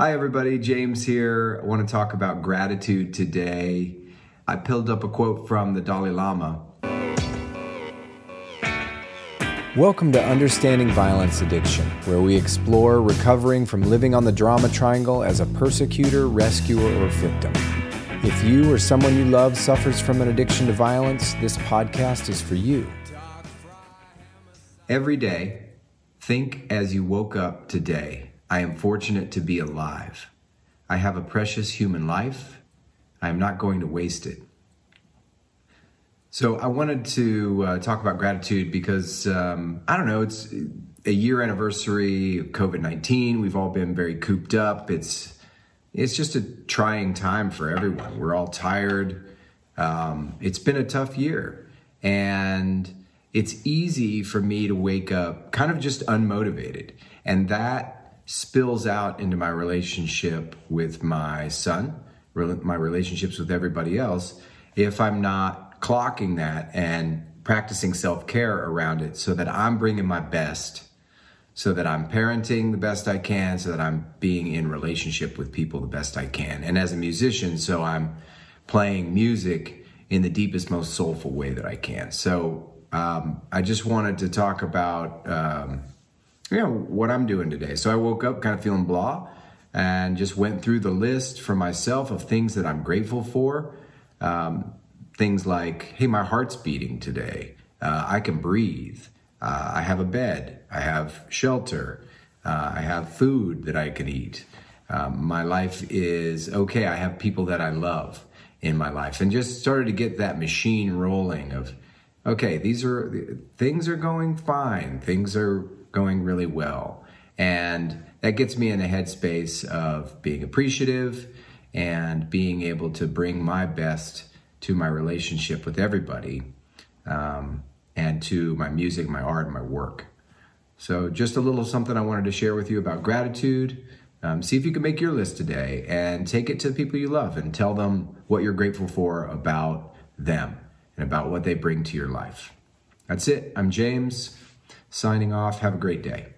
Hi, everybody. James here. I want to talk about gratitude today. I pulled up a quote from the Dalai Lama. Welcome to Understanding Violence Addiction, where we explore recovering from living on the drama triangle as a persecutor, rescuer, or victim. If you or someone you love suffers from an addiction to violence, this podcast is for you. Every day, think as you woke up today. I am fortunate to be alive. I have a precious human life. I am not going to waste it. So, I wanted to uh, talk about gratitude because um, I don't know, it's a year anniversary of COVID 19. We've all been very cooped up. It's it's just a trying time for everyone. We're all tired. Um, it's been a tough year. And it's easy for me to wake up kind of just unmotivated. And that spills out into my relationship with my son, my relationships with everybody else, if I'm not clocking that and practicing self care around it so that I'm bringing my best, so that I'm parenting the best I can, so that I'm being in relationship with people the best I can. And as a musician, so I'm playing music in the deepest, most soulful way that I can. So um, I just wanted to talk about. Um, you know, what I'm doing today. So I woke up kind of feeling blah and just went through the list for myself of things that I'm grateful for. Um, things like, hey, my heart's beating today. Uh, I can breathe. Uh, I have a bed. I have shelter. Uh, I have food that I can eat. Um, my life is okay. I have people that I love in my life, and just started to get that machine rolling of, okay, these are things are going fine. Things are going really well. And that gets me in a headspace of being appreciative and being able to bring my best to my relationship with everybody um, and to my music, my art, my work. So, just a little something I wanted to share with you about gratitude. Um, see if you can make your list today and take it to the people you love and tell them what you're grateful for about them and about what they bring to your life. That's it. I'm James signing off. Have a great day.